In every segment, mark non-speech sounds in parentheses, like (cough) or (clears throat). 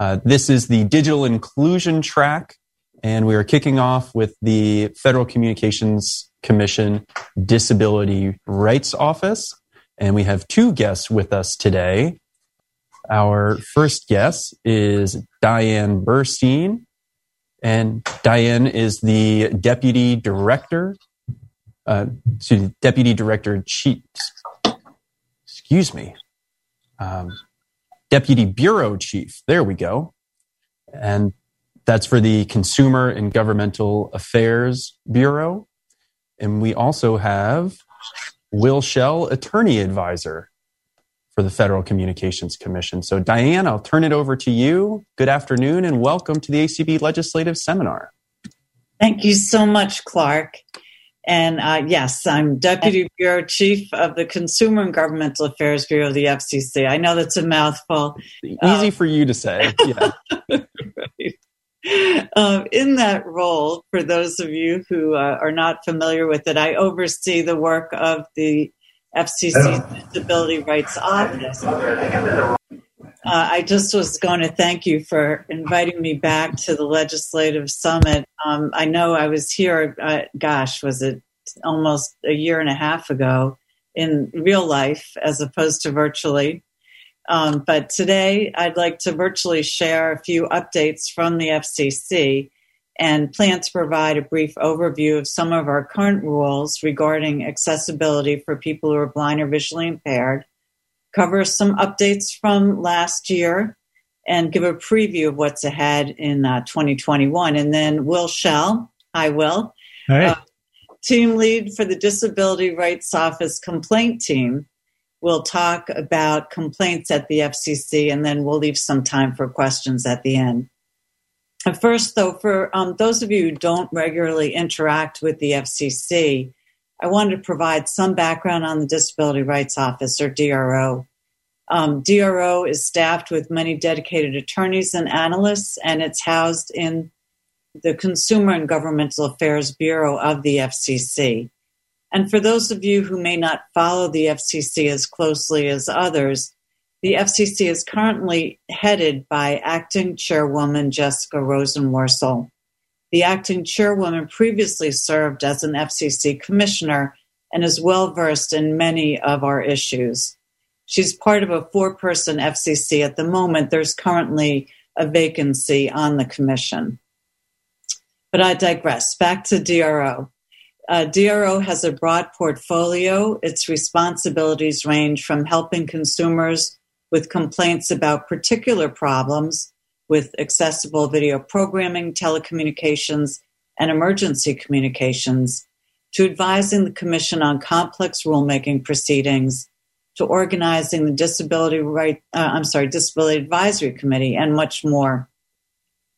Uh, this is the digital inclusion track, and we are kicking off with the Federal Communications Commission Disability Rights Office. And we have two guests with us today. Our first guest is Diane Burstein, and Diane is the Deputy Director, uh, Deputy Director Chief, excuse me, um, Deputy Bureau Chief. There we go. And that's for the Consumer and Governmental Affairs Bureau. And we also have Will Shell, Attorney Advisor for the Federal Communications Commission. So, Diane, I'll turn it over to you. Good afternoon and welcome to the ACB Legislative Seminar. Thank you so much, Clark. And uh, yes, I'm Deputy Bureau Chief of the Consumer and Governmental Affairs Bureau of the FCC. I know that's a mouthful. Easy um, for you to say. (laughs) Yeah. right. um, in that role, for those of you who uh, are not familiar with it, I oversee the work of the FCC Disability Rights Office. Uh, I just was going to thank you for inviting me back to the Legislative Summit. Um, I know I was here, uh, gosh, was it almost a year and a half ago in real life as opposed to virtually. Um, but today I'd like to virtually share a few updates from the FCC and plan to provide a brief overview of some of our current rules regarding accessibility for people who are blind or visually impaired, cover some updates from last year, and give a preview of what's ahead in uh, 2021. And then Will Shell, hi Will, uh, team lead for the Disability Rights Office complaint team, will talk about complaints at the FCC, and then we'll leave some time for questions at the end. First, though, for um, those of you who don't regularly interact with the FCC, I wanted to provide some background on the Disability Rights Office, or DRO. Um, DRO is staffed with many dedicated attorneys and analysts, and it's housed in the Consumer and Governmental Affairs Bureau of the FCC. And for those of you who may not follow the FCC as closely as others, the FCC is currently headed by acting chairwoman Jessica Rosenworcel. The acting chairwoman previously served as an FCC commissioner and is well versed in many of our issues. She's part of a four person FCC at the moment. There's currently a vacancy on the commission. But I digress. Back to DRO. Uh, DRO has a broad portfolio. Its responsibilities range from helping consumers with complaints about particular problems with accessible video programming, telecommunications, and emergency communications, to advising the Commission on complex rulemaking proceedings, to organizing the Disability Right, uh, I'm sorry, Disability Advisory Committee, and much more.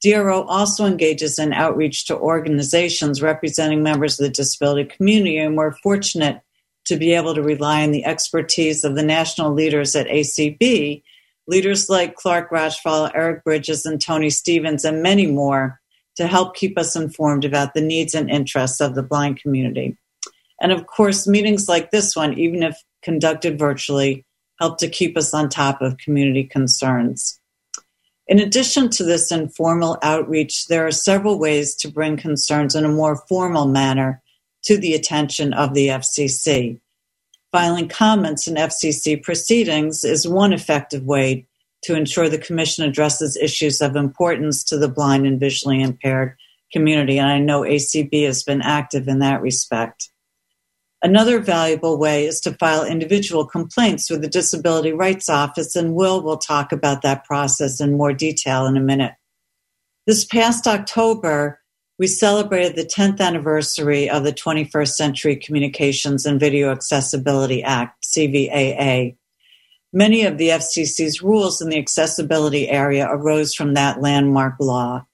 DRO also engages in outreach to organizations representing members of the disability community, and we're fortunate to be able to rely on the expertise of the national leaders at ACB, leaders like Clark Rachfal, Eric Bridges, and Tony Stevens, and many more, to help keep us informed about the needs and interests of the blind community. And of course, meetings like this one, even if conducted virtually, help to keep us on top of community concerns. In addition to this informal outreach, there are several ways to bring concerns in a more formal manner to the attention of the FCC. Filing comments in FCC proceedings is one effective way to ensure the Commission addresses issues of importance to the blind and visually impaired community, and I know ACB has been active in that respect. Another valuable way is to file individual complaints with the Disability Rights Office, and Will will talk about that process in more detail in a minute. This past October, we celebrated the 10th anniversary of the 21st Century Communications and Video Accessibility Act, CVAA. Many of the FCC's rules in the accessibility area arose from that landmark law.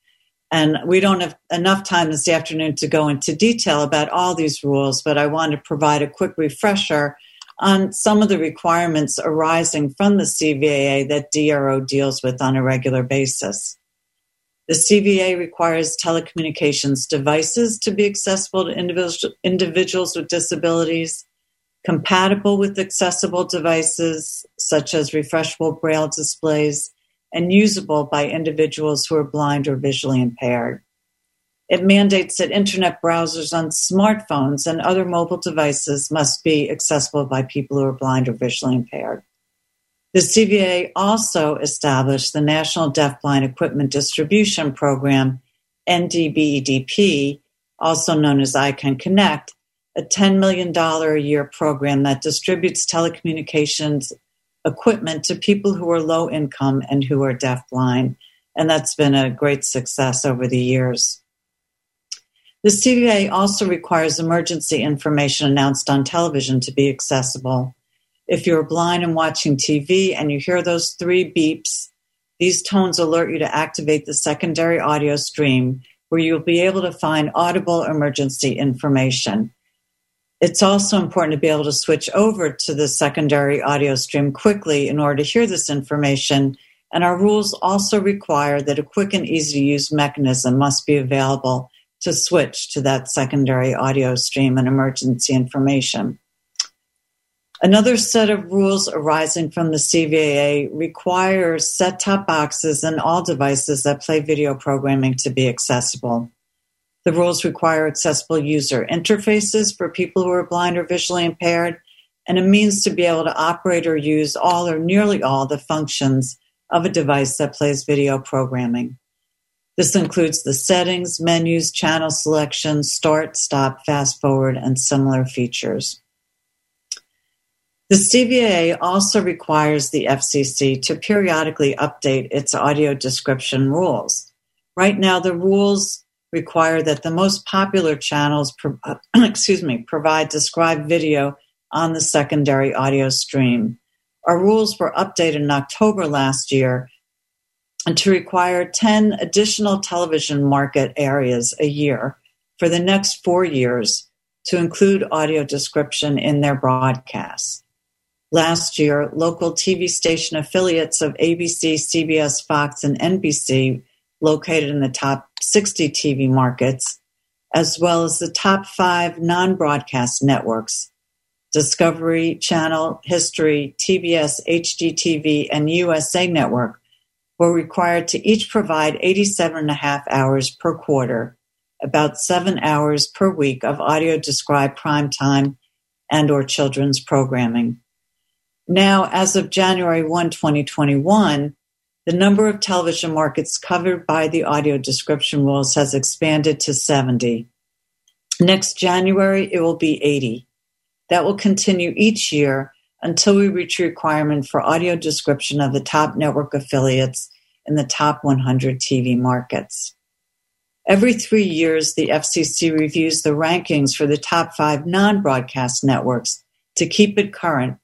And we don't have enough time this afternoon to go into detail about all these rules, but I want to provide a quick refresher on some of the requirements arising from the CVAA that DRO deals with on a regular basis. The CVA requires telecommunications devices to be accessible to individuals with disabilities, compatible with accessible devices such as refreshable braille displays, and usable by individuals who are blind or visually impaired. It mandates that internet browsers on smartphones and other mobile devices must be accessible by people who are blind or visually impaired. The CVA also established the National Deafblind Equipment Distribution Program, NDBEDP, also known as iCan Connect, a $10 million a year program that distributes telecommunications equipment to people who are low income and who are deafblind. And that's been a great success over the years. The CVA also requires emergency information announced on television to be accessible. If you're blind and watching TV and you hear those three beeps, these tones alert you to activate the secondary audio stream where you'll be able to find audible emergency information. It's also important to be able to switch over to the secondary audio stream quickly in order to hear this information. And our rules also require that a quick and easy to use mechanism must be available to switch to that secondary audio stream and emergency information. Another set of rules arising from the CVAA requires set top boxes and all devices that play video programming to be accessible. The rules require accessible user interfaces for people who are blind or visually impaired, and a means to be able to operate or use all or nearly all the functions of a device that plays video programming. This includes the settings, menus, channel selection, start, stop, fast forward, and similar features. The CVA also requires the FCC to periodically update its audio description rules. Right now, the rules require that the most popular channels uh, (clears throat) excuse me, provide described video on the secondary audio stream. Our rules were updated in October last year and to require 10 additional television market areas a year for the next four years to include audio description in their broadcasts. Last year, local TV station affiliates of ABC, CBS, Fox, and NBC located in the top 60 TV markets, as well as the top five non broadcast networks Discovery Channel, History, TBS, HGTV, and USA Network were required to each provide 87 and a half hours per quarter, about seven hours per week of audio described prime time and or children's programming. Now, as of January 1, 2021, the number of television markets covered by the audio description rules has expanded to 70. Next January, it will be 80. That will continue each year until we reach a requirement for audio description of the top network affiliates in the top 100 TV markets. Every three years, the FCC reviews the rankings for the top five non broadcast networks to keep it current,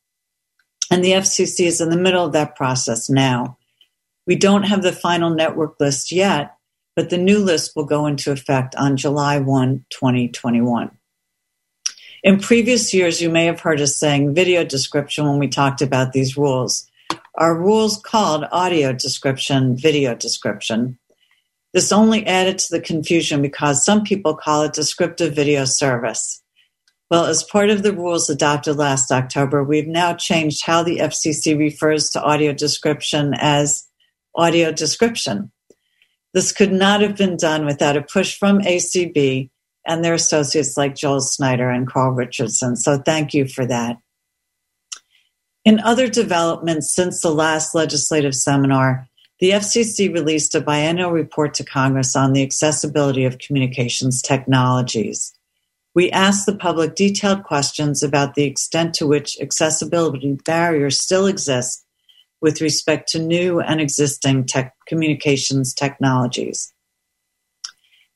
and the FCC is in the middle of that process now. We don't have the final network list yet, but the new list will go into effect on July 1, 2021. In previous years, you may have heard us saying video description when we talked about these rules. Our rules called audio description video description. This only added to the confusion because some people call it descriptive video service. Well, as part of the rules adopted last October, we've now changed how the FCC refers to audio description as audio description. This could not have been done without a push from ACB and their associates like Joel Snyder and Carl Richardson. So thank you for that. In other developments since the last legislative seminar, the FCC released a biennial report to Congress on the accessibility of communications technologies. We asked the public detailed questions about the extent to which accessibility barriers still exist with respect to new and existing tech communications technologies.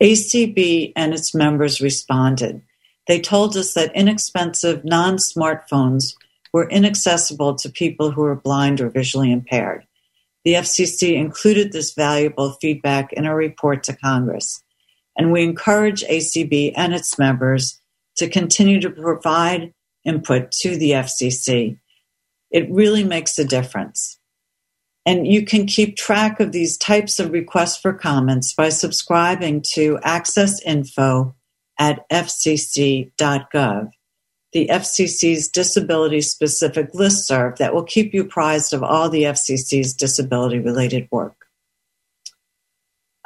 ACB and its members responded. They told us that inexpensive non smartphones were inaccessible to people who are blind or visually impaired. The FCC included this valuable feedback in a report to Congress, and we encourage ACB and its members to continue to provide input to the FCC. It really makes a difference. And you can keep track of these types of requests for comments by subscribing to Access Info at fcc.gov. the FCC's disability specific listserv that will keep you apprised of all the FCC's disability related work.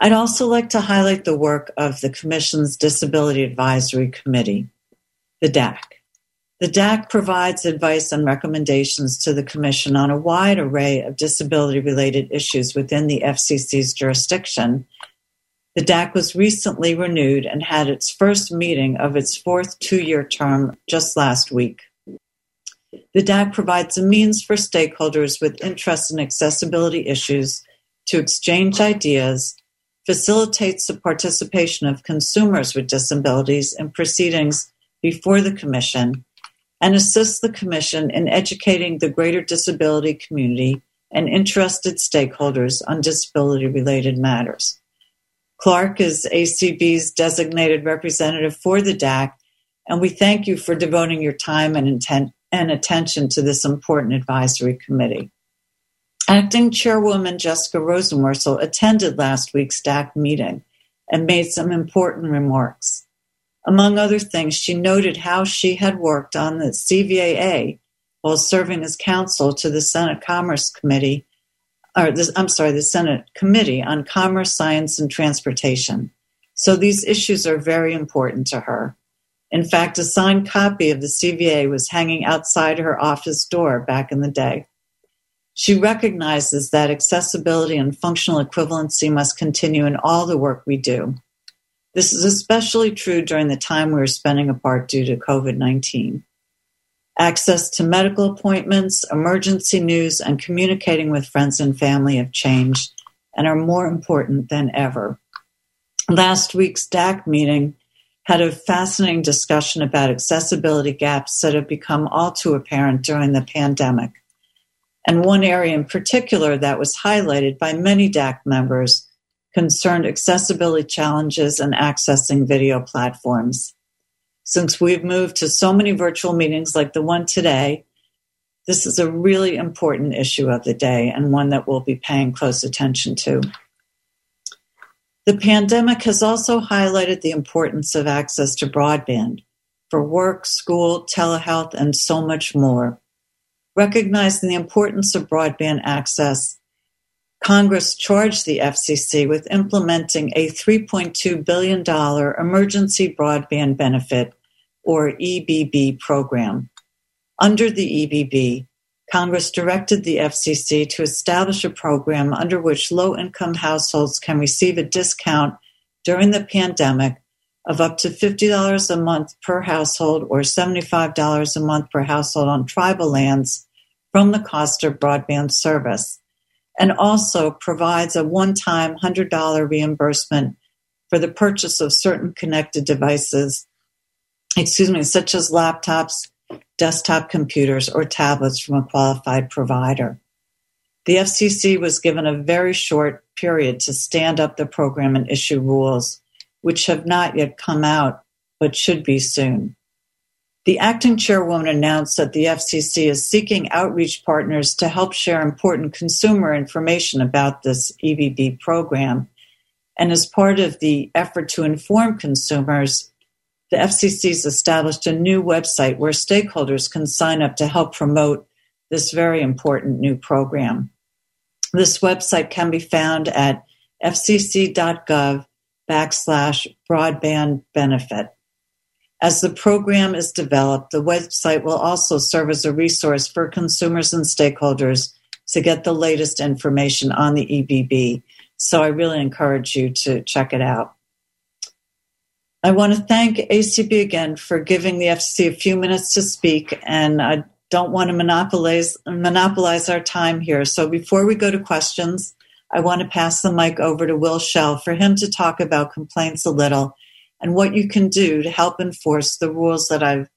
I'd also like to highlight the work of the Commission's Disability Advisory Committee, the DAC. The DAC provides advice and recommendations to the Commission on a wide array of disability related issues within the FCC's jurisdiction. The DAC was recently renewed and had its first meeting of its fourth two year term just last week. The DAC provides a means for stakeholders with interest in accessibility issues to exchange ideas facilitates the participation of consumers with disabilities in proceedings before the Commission, and assists the Commission in educating the greater disability community and interested stakeholders on disability related matters. Clark is ACB's designated representative for the DAC, and we thank you for devoting your time and, intent, and attention to this important advisory committee. Acting Chairwoman Jessica Rosenworcel attended last week's DAC meeting and made some important remarks. Among other things, she noted how she had worked on the CVAA while serving as counsel to the Senate Commerce Committee, or I'm sorry, the Senate Committee on Commerce, Science, and Transportation. So these issues are very important to her. In fact, a signed copy of the CVA was hanging outside her office door back in the day. She recognizes that accessibility and functional equivalency must continue in all the work we do. This is especially true during the time we are spending apart due to COVID 19. Access to medical appointments, emergency news, and communicating with friends and family have changed and are more important than ever. Last week's DAC meeting had a fascinating discussion about accessibility gaps that have become all too apparent during the pandemic. And one area in particular that was highlighted by many DAC members concerned accessibility challenges and accessing video platforms. Since we've moved to so many virtual meetings like the one today, this is a really important issue of the day and one that we'll be paying close attention to. The pandemic has also highlighted the importance of access to broadband for work, school, telehealth, and so much more. Recognizing the importance of broadband access, Congress charged the FCC with implementing a $3.2 billion Emergency Broadband Benefit, or EBB, program. Under the EBB, Congress directed the FCC to establish a program under which low income households can receive a discount during the pandemic of up to $50 a month per household or $75 a month per household on tribal lands from the cost of broadband service, and also provides a one time $100 reimbursement for the purchase of certain connected devices, excuse me, such as laptops, desktop computers, or tablets from a qualified provider. The FCC was given a very short period to stand up the program and issue rules which have not yet come out but should be soon. The acting chairwoman announced that the FCC is seeking outreach partners to help share important consumer information about this EBB program. And as part of the effort to inform consumers, the FCC has established a new website where stakeholders can sign up to help promote this very important new program. This website can be found at fcc.gov backslash broadband benefit. As the program is developed, the website will also serve as a resource for consumers and stakeholders to get the latest information on the EBB. So I really encourage you to check it out. I want to thank ACB again for giving the FCC a few minutes to speak, and I don't want to monopolize monopolize our time here. So before we go to questions, I want to pass the mic over to Will Shell for him to talk about complaints a little and what you can do to help enforce the rules that I've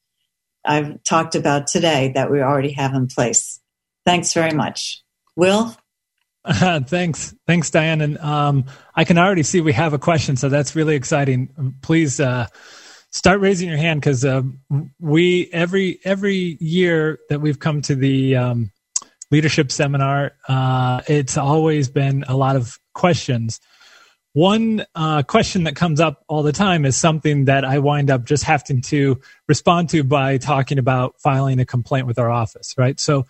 I've talked about today that we already have in place. Thanks very much. Will? Uh, (laughs) thanks. Thanks, Diane. And um, I can already see we have a question, so that's really exciting. Please uh, start raising your hand because uh, we every every year that we've come to the um, leadership seminar, uh, it's always been a lot of questions. one uh, question that comes up all the time is something that I wind up just having to respond to by talking about filing a complaint with our office, right? So,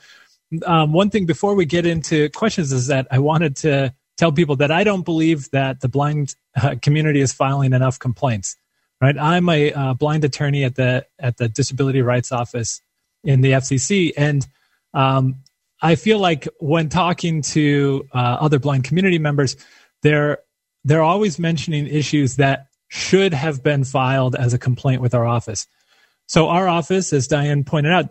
um, one thing before we get into questions is that I wanted to tell people that I don't believe that the blind uh, community is filing enough complaints. Right, I'm a uh, blind attorney at the at the Disability Rights Office in the FCC, and um, I feel like when talking to uh, other blind community members, they're they're always mentioning issues that should have been filed as a complaint with our office. So our office, as Diane pointed out,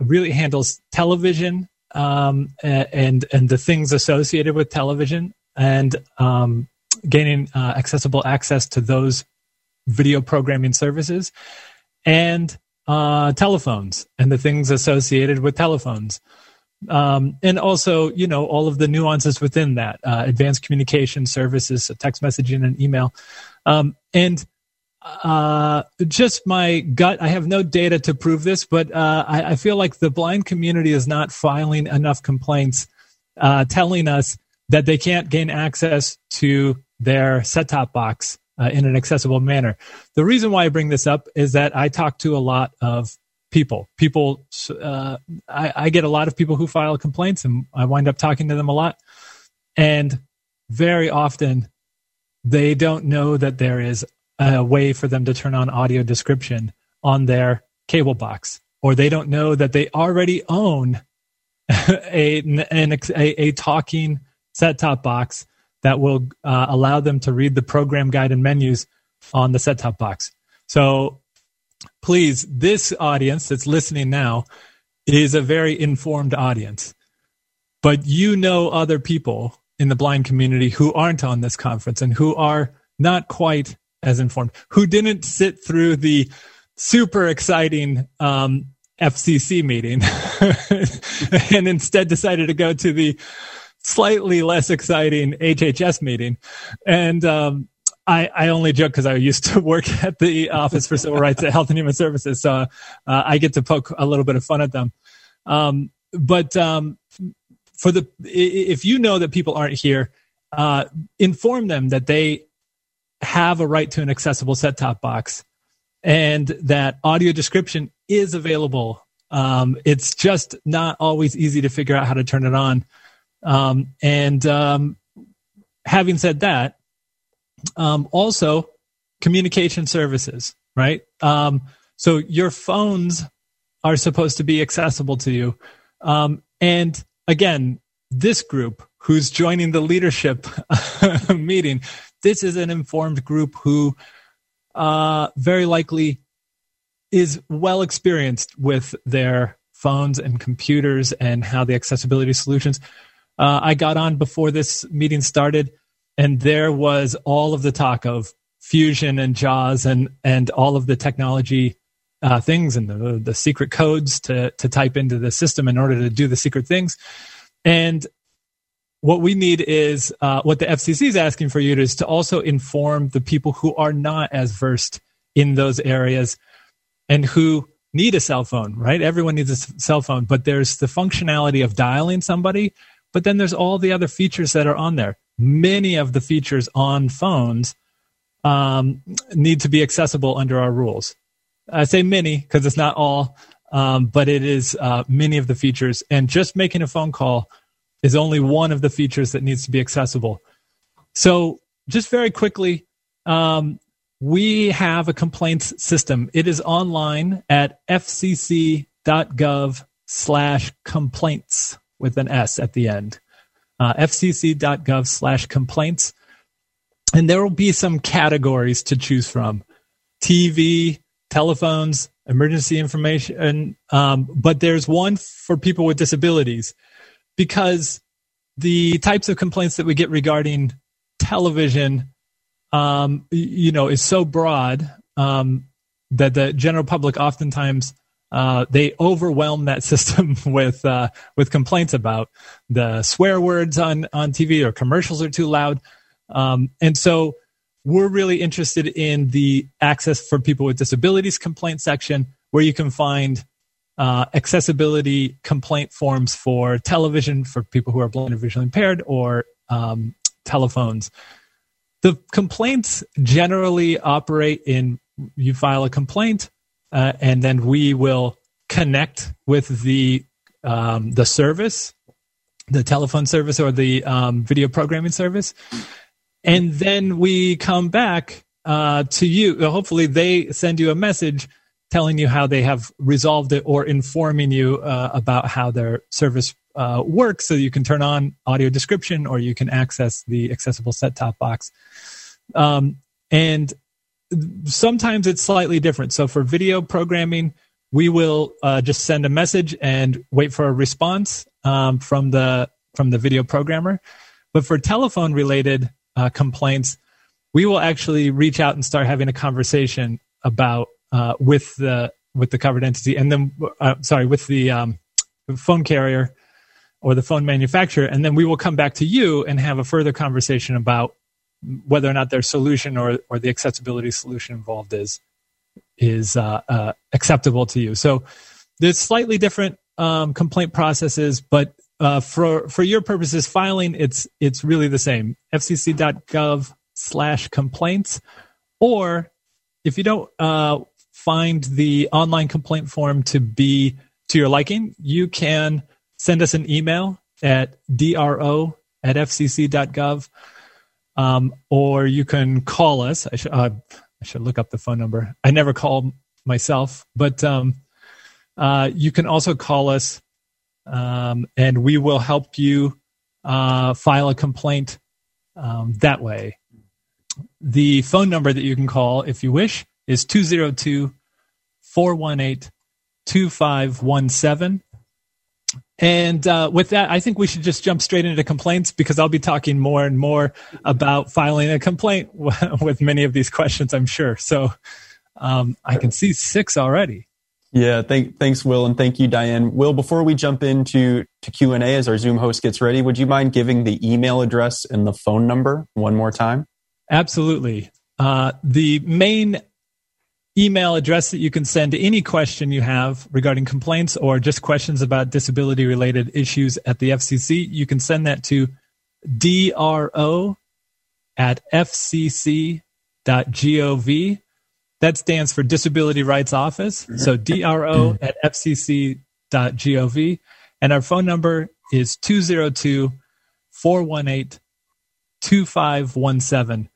really handles television um, and and the things associated with television and um, gaining uh, accessible access to those video programming services and uh, telephones and the things associated with telephones. Um, and also, you know, all of the nuances within that uh, advanced communication services, so text messaging and email. Um, and uh, just my gut, I have no data to prove this, but uh, I, I, feel like the blind community is not filing enough complaints uh, telling us that they can't gain access to their set top box uh, in an accessible manner. The reason why I bring this up is that I talk to a lot of people. People, uh, I, I, get a lot of people who file complaints, and I wind up talking to them a lot. And very often, they don't know that there is a way for them to turn on audio description on their cable box, or they don't know that they already own (laughs) a, an, a, a talking set top box that will uh, allow them to read the program guide and menus on the set top box. So please, this audience that's listening now is a very informed audience. But you know other people in the blind community who aren't on this conference and who are not quite as informed, who didn't sit through the super exciting um, FCC meeting (laughs) and instead decided to go to the slightly less exciting HHS meeting. And um, I, I, only joke because I used to (laughs) work at the Office for Civil Rights at Health and Human Services, so uh, I get to poke a little bit of fun at them. Um, but um, for the if you know that people aren't here, uh, inform them that they have a right to an accessible set-top box, and that audio description is available. Um, it's just not always easy to figure out how to turn it on. Um, and um, having said that, um, also communication services, right? Um, so your phones are supposed to be accessible to you. Um, and again, this group who's joining the leadership (laughs) meeting, this is an informed group who uh, very likely is well experienced with their phones and computers and how the accessibility solutions uh, I got on before this meeting started, and there was all of the talk of fusion and JAWS and and all of the technology uh, things and the the secret codes to to type into the system in order to do the secret things. And what we need is uh, what the FCC is asking for you is to also inform the people who are not as versed in those areas and who need a cell phone, right? Everyone needs a cell phone, but there's the functionality of dialing somebody but then there's all the other features that are on there. Many of the features on phones um, need to be accessible under our rules. I say many because it's not all, um, but it is uh, many of the features. And just making a phone call is only one of the features that needs to be accessible. So, just very quickly, um, we have a complaints system. It is online at fcc.gov slash complaints with an S at the end. Uh, fcc.gov slash complaints. And there will be some categories to choose from TV, telephones, emergency information. Um, but there's one for people with disabilities because the types of complaints that we get regarding television, um, you know, is so broad um, that the general public oftentimes uh, they overwhelm that (laughs) system with uh, with complaints about the swear words on on TV or commercials are too loud, um, and so we're really interested in the access for people with disabilities complaint section where you can find uh, accessibility complaint forms for television for people who are blind or visually impaired or um, telephones. the complaints generally operate in you file a complaint, uh, and then we will connect with the um, the service, the telephone service or the um, video programming service, and then we come back uh, to you. Hopefully, they send you a message telling you how they have resolved it or informing you uh, about how their service uh, works so you can turn on audio description or you can access the accessible set top box. Um, and sometimes it's slightly different. So for video programming, we will uh, just send a message and wait for a response um, from the from the video programmer. But for telephone related uh, complaints, we will actually reach out and start having a conversation about uh, with the with the covered entity, and then uh, sorry, with the um, phone carrier or the phone manufacturer, and then we will come back to you and have a further conversation about whether or not their solution or or the accessibility solution involved is is uh, uh, acceptable to you. So there's slightly different um, complaint processes, but uh, for for your purposes, filing it's it's really the same. FCC.gov slash complaints, or if you don't uh, find the online complaint form to be to your liking, you can send us an email at dro at fcc.gov, um, or you can call us. I should, uh, I should look up the phone number. I never call myself, but um, uh, you can also call us, um, and we will help you uh, file a complaint um, that way. The phone number that you can call, if you wish, is 202 418 2517. And uh, with that, I think we should just jump straight into complaints because I'll be talking more and more about filing a complaint (laughs) with many of these questions, I'm sure. So um, I can see six already. Yeah, thank, thanks, Will, and thank you, Diane. Will, before we jump into to Q and A as our Zoom host gets ready, would you mind giving the email address and the phone number one more time? Absolutely. Uh, the main email address that you can send any question you have regarding complaints or just questions about disability related issues at the FCC, you can send that to dro at fcc.gov. That stands for Disability Rights Office. So dro at fcc.gov. And our phone number is 202 418 2517.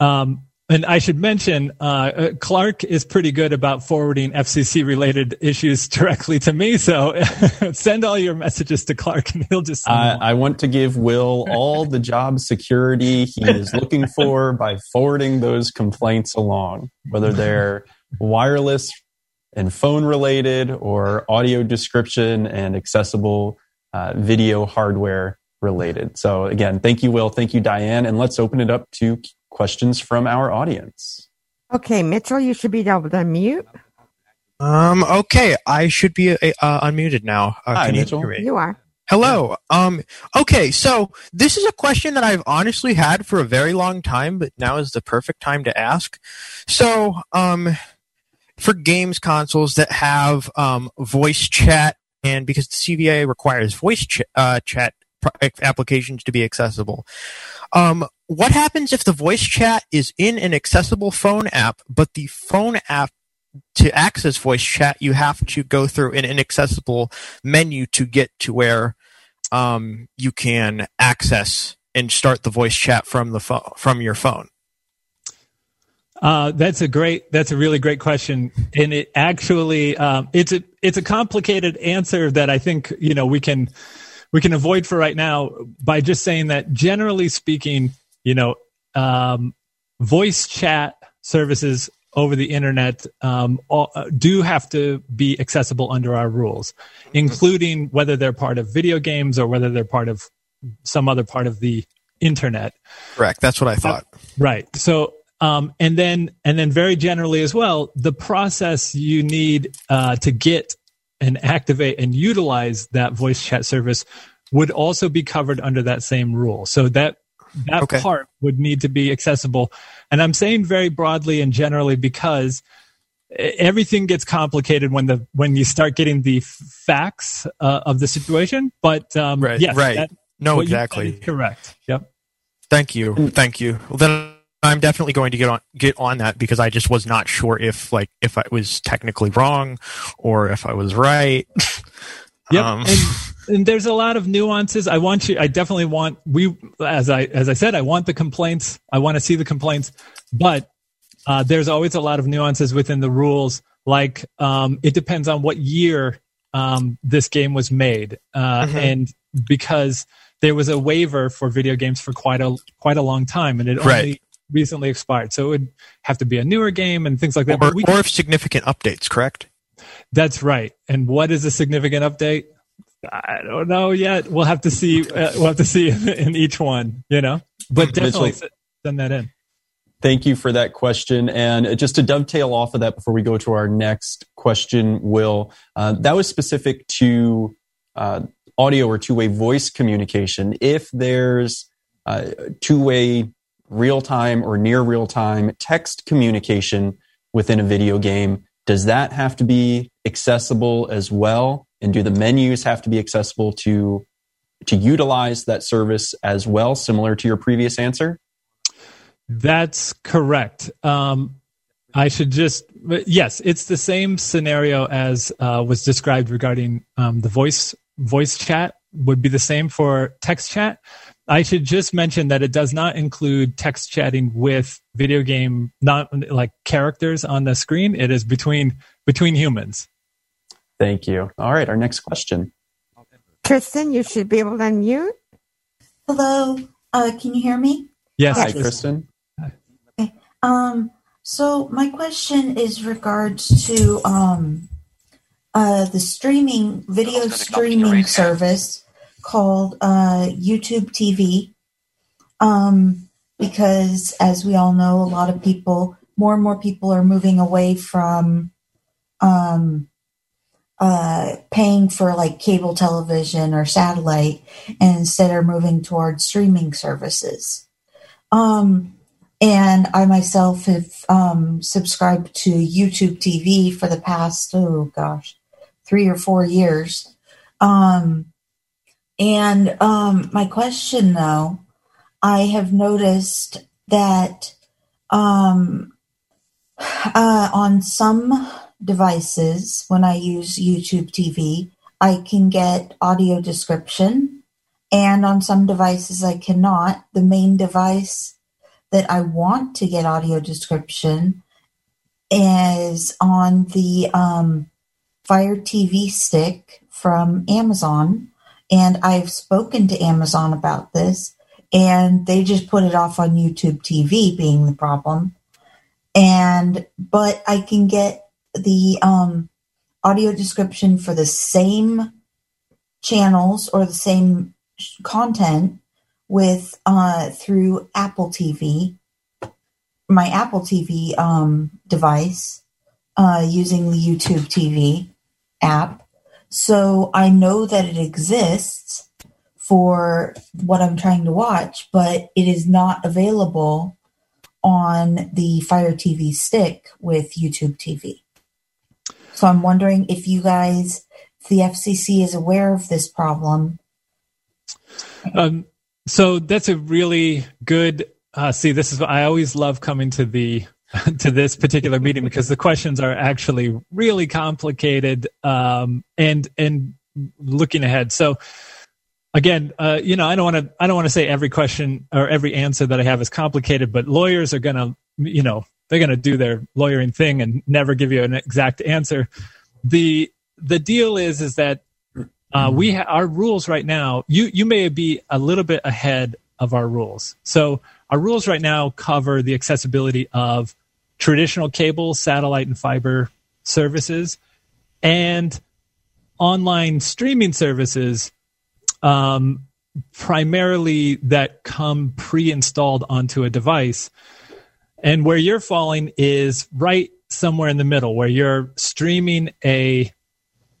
Um, and I should mention, uh, uh Clark is pretty good about forwarding FCC related issues (laughs) directly to me. So (laughs) send all your messages to Clark and he'll just. Uh, I want to give Will all the job security he is looking for (laughs) by forwarding those complaints along, whether they're wireless and phone related or audio description and accessible uh, video hardware related. So again, thank you, Will. Thank you, Diane. And let's open it up to questions from our audience. Okay, Mitchell, you should be able to unmute. Um. Okay, I should be uh, unmuted now. Uh, Hi, Mitchell. You, you are. Hello. Um. Okay, so this is a question that I've honestly had for a very long time, but now is the perfect time to ask. So, um, for games consoles that have um voice chat, and because the CVA requires voice ch- uh, chat applications to be accessible. Um, what happens if the voice chat is in an accessible phone app, but the phone app to access voice chat, you have to go through an inaccessible menu to get to where um, you can access and start the voice chat from the phone from your phone. Uh, that's a great. That's a really great question, and it actually um, it's a it's a complicated answer that I think you know we can we can avoid for right now by just saying that generally speaking, you know, um, voice chat services over the internet um, all, uh, do have to be accessible under our rules, including whether they're part of video games or whether they're part of some other part of the internet. Correct. That's what I thought. Uh, right. So, um, and then, and then very generally as well, the process you need uh, to get and activate and utilize that voice chat service would also be covered under that same rule. So that that okay. part would need to be accessible. And I'm saying very broadly and generally because everything gets complicated when the when you start getting the facts uh, of the situation. But um, right, yes, right, that, no, exactly, correct. Yep. Thank you, thank you. Well, then I'm definitely going to get on get on that because I just was not sure if like if I was technically wrong or if I was right. (laughs) Yep. Um, and, (laughs) and there's a lot of nuances. I want you. I definitely want we as I as I said. I want the complaints. I want to see the complaints, but uh, there's always a lot of nuances within the rules. Like um, it depends on what year um, this game was made, uh, Mhm. and because there was a waiver for video games for quite a quite a long time, and it Right. Only recently expired. So it would have to be a newer game and things like that. or, we, or if significant updates, correct? that's right. And what is a significant update? I don't know yet. We'll have to see. Uh, we'll have to see (laughs) in, in each one. You know, but definitely Mitchell. send that in. Thank you for that question. And just to dovetail off of that before we go to our next question, Will, uh, that was specific to uh, audio or two way voice communication. If there's uh, two way real time or near real time text communication within a video game, does that have to be accessible as well? And do the menus have to be accessible to to utilize that service as well, similar to your previous answer? That's correct. Um, I should just yes, it's the same scenario as uh, was described regarding um, the voice voice chat would be the same for text chat. I should just mention that it does not include text chatting with video game not like characters on the screen. It is between between humans. Thank you. All right, our next question. Tristan, you should be able to unmute. Hello, uh, can you hear me? Yes, Hi, Yes. Kristen. Um, so my question is regards to um, uh, the streaming video streaming service called uh, YouTube TV. Um, because as we all know, a lot of people, more and more people are moving away from um, uh, paying for like cable television or satellite, and instead are moving towards streaming services. Um, and I myself have um, subscribed to YouTube TV for the past oh gosh, three or four years. Um, and um, my question though, I have noticed that um, (sighs) uh, on some devices, when I use YouTube TV, I can get audio description, and on some devices I cannot. The main device that I want to get audio description is on the um, Fire TV stick from Amazon. And I've spoken to Amazon about this, and they just put it off on YouTube TV being the problem. And, but I can get the um, audio description for the same channels or the same content with uh, through Apple TV, my Apple TV um, device, uh, using the YouTube TV app. So I know that it exists for what I'm trying to watch, but it is not available on the Fire TV stick with YouTube TV. So I'm wondering if you guys, if the FCC is aware of this problem. Um, so that's a really good. Uh, see, this is I always love coming to the (laughs) to this particular meeting because the questions are actually really complicated um, and and looking ahead. So again, uh, you know, I don't want to I don't want to say every question or every answer that I have is complicated, but lawyers are gonna you know they're gonna do their lawyering thing and never give you an exact answer. The the deal is is that uh, we ha- our rules right now. You you may be a little bit ahead of our rules. So our rules right now cover the accessibility of traditional cable, satellite, and fiber services, and online streaming services, um, primarily that come pre-installed onto a device. And where you're falling is right somewhere in the middle, where you're streaming a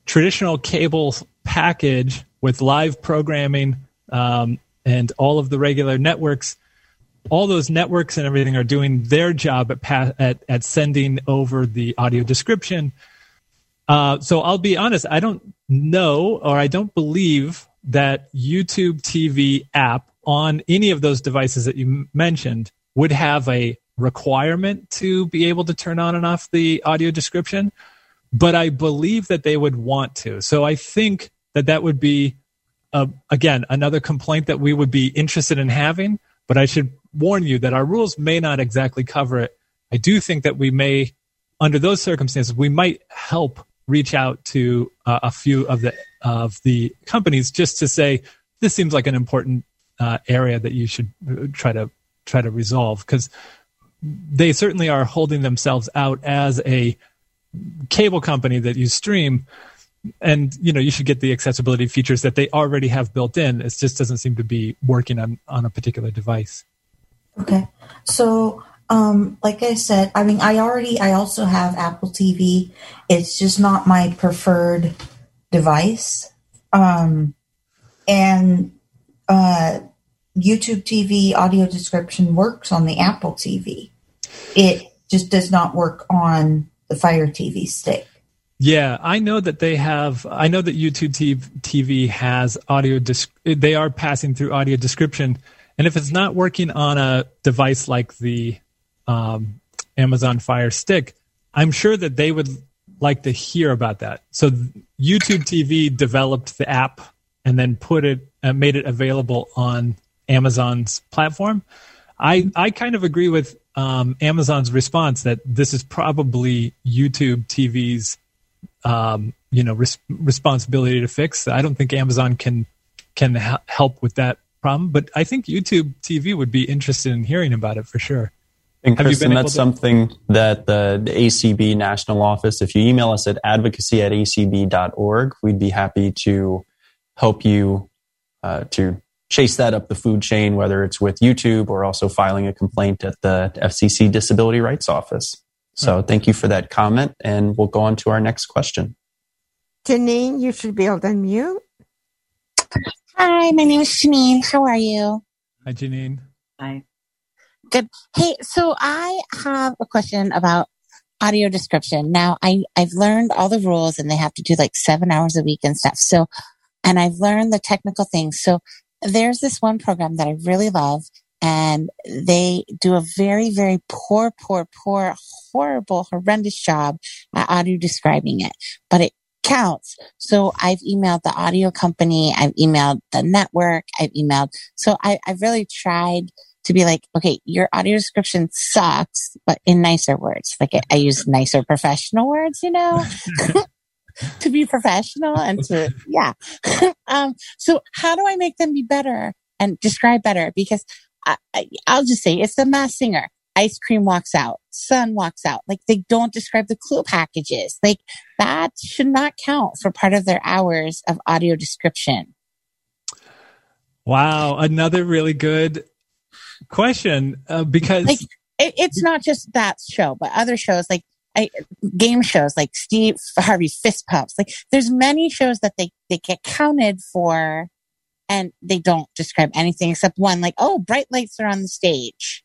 traditional cable package with live programming um, and all of the regular networks all those networks and everything are doing their job at pa- at, at sending over the audio description uh, so i'll be honest i don't know or i don't believe that youtube tv app on any of those devices that you mentioned would have a requirement to be able to turn on and off the audio description, but I believe that they would want to. So I think that that would be, uh, again, another complaint that we would be interested in having. But I should warn you that our rules may not exactly cover it. I do think that we may, under those circumstances, we might help reach out to uh, a few of the of the companies just to say this seems like an important uh, area that you should uh, try to try to resolve. Because they certainly are holding themselves out as a cable company that you stream. And you know you should get the accessibility features that they already have built in. It just doesn't seem to be working on on a particular device okay so um like i said i mean i already i also have apple tv it's just not my preferred device um and uh youtube tv audio description works on the apple tv it just does not work on the fire tv stick yeah, I know that they have. I know that YouTube TV has audio. they are passing through audio description, and if it's not working on a device like the um, Amazon Fire Stick, I'm sure that they would like to hear about that. So YouTube TV developed the app and then put it, uh, made it available on Amazon's platform. I I kind of agree with um, Amazon's response that this is probably YouTube TV's um, you know res- responsibility to fix. I don't think Amazon can can ha- help with that problem, but I think YouTube TV would be interested in hearing about it for sure. And Kristen, that's to- something that the, the, ACB national office, if you email us at advocacy at acb.org, we'd be happy to help you uh, to chase that up the food chain, whether it's with YouTube or also filing a complaint at the FCC Disability Rights Office. So thank you for that comment, and we'll go on to our next question. Janine, you should be able to unmute. Hi, my name is Janine. How are you? Hi, Janine. Hi. Good. Hey, so I have a question about audio description. Now, I, I've learned all the rules and they have to do like seven hours a week and stuff. So, and I've learned the technical things. So there's this one program that I really love and they do a very, very poor, poor, poor, horrible, horrendous job at audio describing it, but it counts. So I've emailed the audio company, I've emailed the network, I've emailed. So I, I've really tried to be like, okay, your audio description sucks, but in nicer words. Like I, I use nicer professional words, you know? (laughs) (laughs) to be professional and to yeah (laughs) um so how do i make them be better and describe better because I, will just say it's the Masked Singer. Ice cream walks out, sun walks out. Like they don't describe the clue packages. Like that should not count for part of their hours of audio description. Wow, another really good question uh, because like it, it's not just that show, but other shows like I, game shows like Steve Harvey Fist Pumps. Like there's many shows that they they get counted for and they don't describe anything except one like oh bright lights are on the stage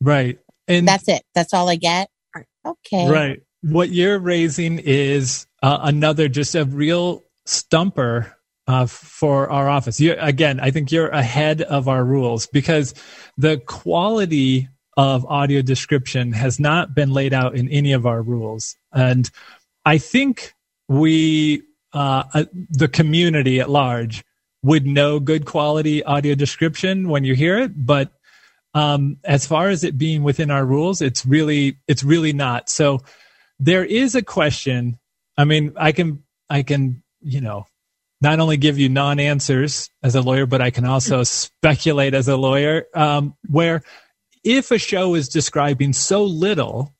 right and that's it. That's all i get? Okay. Right. What you're raising is uh, another just a real stumper uh, for our office. You, again i think you're ahead of our rules because the quality of audio description has not been laid out in any of our rules. And i think we uh, uh the community at large would know good quality audio description when you hear it, but um, as far as it being within our rules, it's really it's really not. So there is a question. I mean, I can I can you know not only give you non-answers as a lawyer, but I can also speculate as a lawyer. Um, where if a show is describing so little,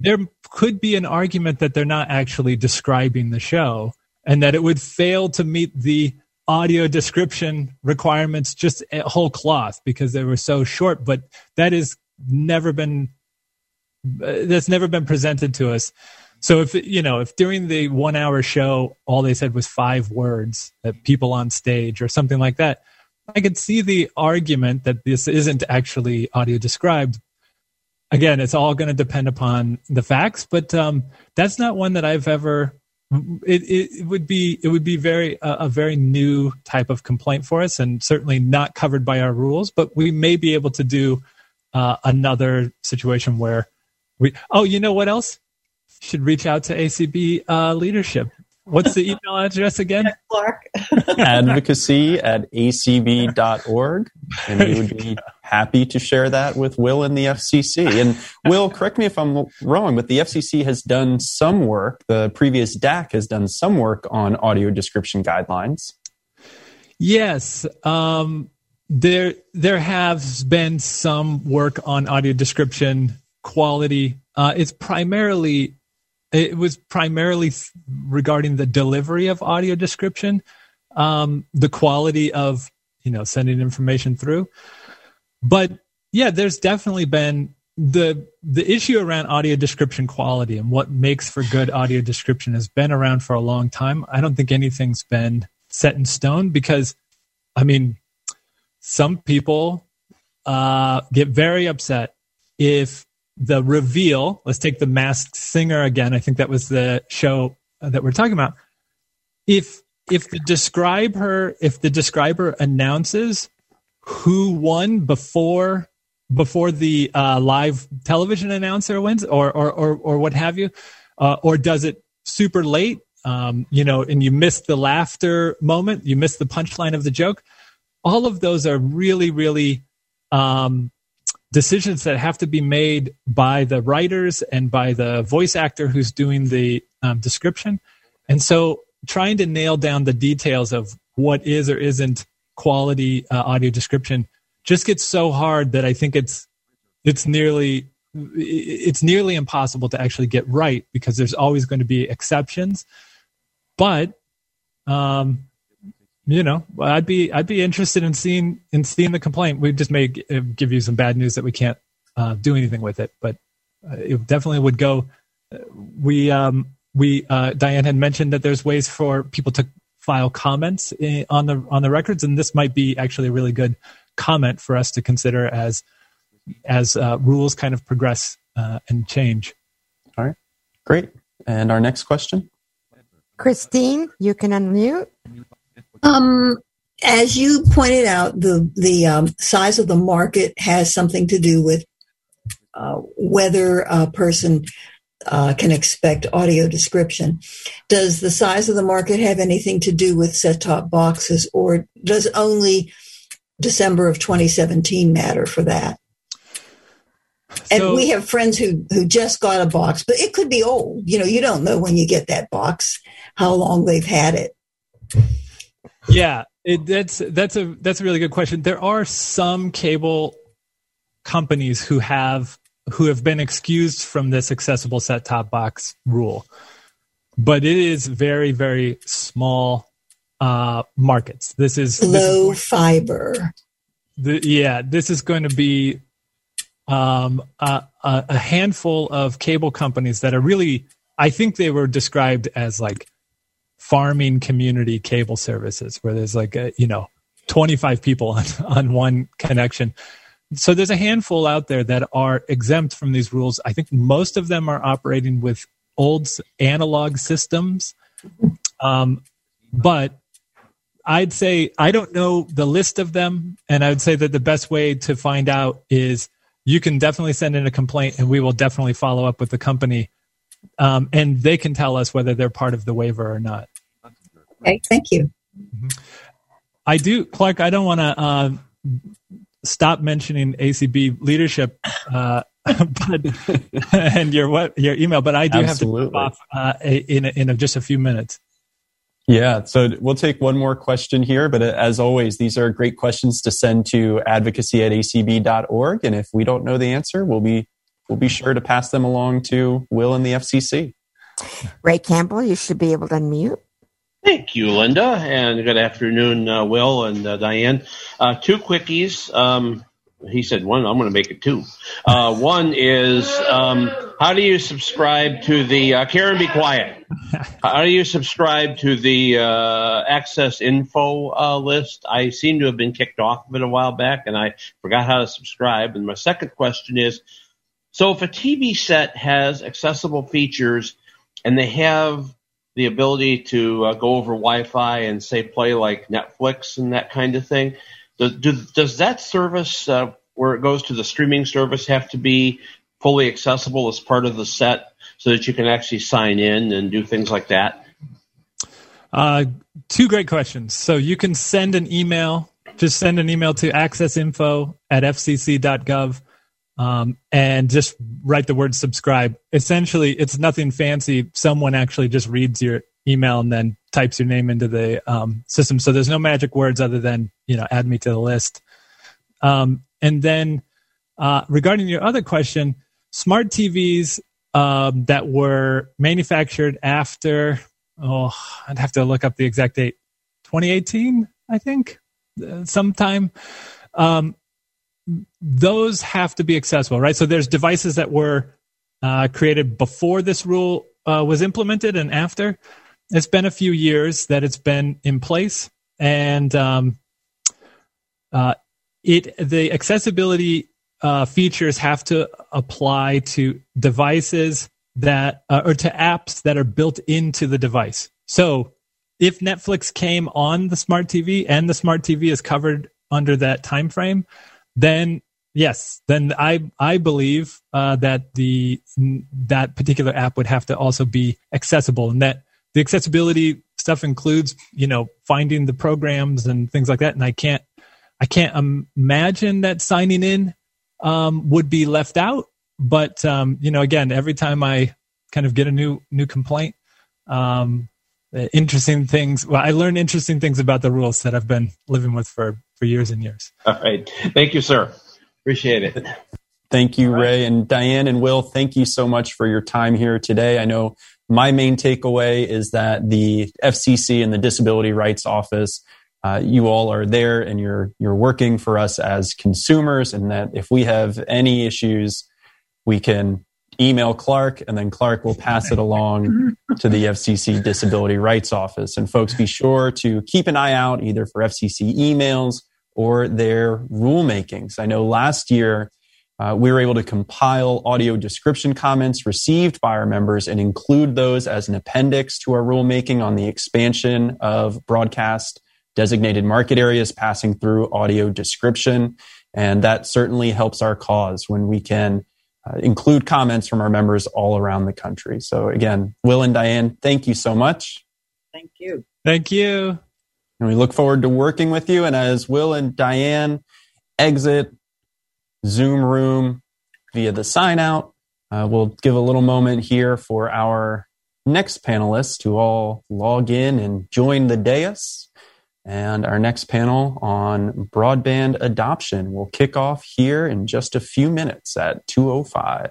there could be an argument that they're not actually describing the show, and that it would fail to meet the audio description requirements just a whole cloth because they were so short but that is never been uh, that's never been presented to us. So if you know if during the one hour show all they said was five words that people on stage or something like that i could see the argument that this isn't actually audio described. Again it's all going to depend upon the facts but um, that's not one that i've ever it, it, would be it would be very uh, a very new type of complaint for us, and certainly not covered by our rules. But we may be able to do uh, another situation where we. Oh, you know what else? Should reach out to ACB uh, leadership. What's the email address again? Clark. (laughs) Advocacy at acb.org. And we would be happy to share that with Will and the FCC. And Will, correct me if I'm wrong, but the FCC has done some work. The previous DAC has done some work on audio description guidelines. Yes. Um, there, there has been some work on audio description quality. Uh, it's primarily it was primarily regarding the delivery of audio description, um, the quality of you know sending information through. But yeah, there's definitely been the the issue around audio description quality and what makes for good audio description has been around for a long time. I don't think anything's been set in stone because, I mean, some people uh, get very upset if the reveal. Let's take the Masked Singer again. I think that was the show that we're talking about. If if the describer if the describer announces who won before before the uh, live television announcer wins or or or, or what have you, uh, or does it super late? Um, you know, and you miss the laughter moment, you miss the punchline of the joke. All of those are really, really um, decisions that have to be made by the writers and by the voice actor who's doing the um, description. And so trying to nail down the details of what is or isn't quality uh, audio description just gets so hard that I think it's it's nearly it's nearly impossible to actually get right because there's always going to be exceptions. But um, you know, I'd be I'd be interested in seeing in seeing the complaint. We just may uh, give you some bad news that we can't uh, do anything with it, but uh, it definitely would go. Uh, we um, we uh, Diane had mentioned that there's ways for people to file comments in, on the on the records, and this might be actually a really good comment for us to consider as as uh, rules kind of progress and change. All right, great. And our next question, Christine, you can unmute. Um, as you pointed out, the the um, size of the market has something to do with uh, whether a person uh, can expect audio description. Does the size of the market have anything to do with set top boxes, or does only December of 2017 matter for that? And so, we have friends who who just got a box, but it could be old. You know, you don't know when you get that box how long they've had it. Yeah, it, that's that's a that's a really good question. There are some cable companies who have who have been excused from this accessible set top box rule, but it is very very small uh, markets. This is low this is, fiber. The, yeah, this is going to be um, a, a handful of cable companies that are really. I think they were described as like farming community cable services where there's like a, you know 25 people on, (laughs) on one connection. So there's a handful out there that are exempt from these rules. I think most of them are operating with old analog systems. Um, but i'd say i don't know the list of them and i would say that the best way to find out is you can definitely send in a complaint and we will definitely follow up with the company um, and they can tell us whether they're part of the waiver or not. Okay, thank you. I do, Clark. I don't want to uh, stop mentioning ACB leadership, uh, (laughs) but (laughs) and your your email, but I do Absolutely. have to off uh, in in just a few minutes. Yeah, so we'll take one more question here, but uh, as always, these are great questions to send to advocacy at acb.org. And if we don't know the answer, we'll be we'll be sure to pass them along to Will and the FCC. Ray Campbell, you should be able to unmute. Thank you, Linda, and good afternoon, uh, Will and uh, Diane. Uh, two quickies. Um, he said one. I'm going to make it two. Uh, one is um, how do you subscribe to the uh, Karen? Be quiet. How do you subscribe to the uh, access info list? I seem to have been kicked off of it a while back, and I forgot how to subscribe. And my second question is so if a TV set has accessible features and they have the ability to uh, go over Wi-Fi and say play like Netflix and that kind of thing. Does, do, does that service, uh, where it goes to the streaming service, have to be fully accessible as part of the set so that you can actually sign in and do things like that? Uh, two great questions. So you can send an email, just send an email to accessinfo at fcc.gov um, and just write the word subscribe. Essentially, it's nothing fancy. Someone actually just reads your email and then types your name into the um, system. So there's no magic words other than, you know, add me to the list. Um, and then uh, regarding your other question, smart TVs um, that were manufactured after, oh, I'd have to look up the exact date, 2018, I think, uh, sometime. Those have to be accessible, right? So there's devices that were uh, created before this rule uh, was implemented and after. It's been a few years that it's been in place, and um, uh, it the accessibility uh, features have to apply to devices that uh, or to apps that are built into the device. So if Netflix came on the smart TV and the smart TV is covered under that time frame, then yes, then I I believe uh, that the that particular app would have to also be accessible, and that the accessibility stuff includes you know finding the programs and things like that. And I can't I can't imagine that signing in um, would be left out. But um, you know, again, every time I kind of get a new new complaint, um, interesting things. Well, I learn interesting things about the rules that I've been living with for for years and years. All right, thank you, sir. Appreciate it. Thank you, Ray and Diane and Will. Thank you so much for your time here today. I know my main takeaway is that the FCC and the Disability Rights Office uh, you all are there and you're you're working for us as consumers, and that if we have any issues, we can email Clark, and then Clark will pass it along to the FCC Disability Rights Office. And folks, be sure to keep an eye out either for FCC emails or their rulemakings. I know last year. Uh, we were able to compile audio description comments received by our members and include those as an appendix to our rulemaking on the expansion of broadcast designated market areas passing through audio description. And that certainly helps our cause when we can uh, include comments from our members all around the country. So again, Will and Diane, thank you so much. Thank you. Thank you. And we look forward to working with you. And as Will and Diane exit Zoom room via the sign out, uh, we'll give a little moment here for our next panelists to all log in and join the dais. And our next panel on broadband adoption will kick off here in just a few minutes at 205.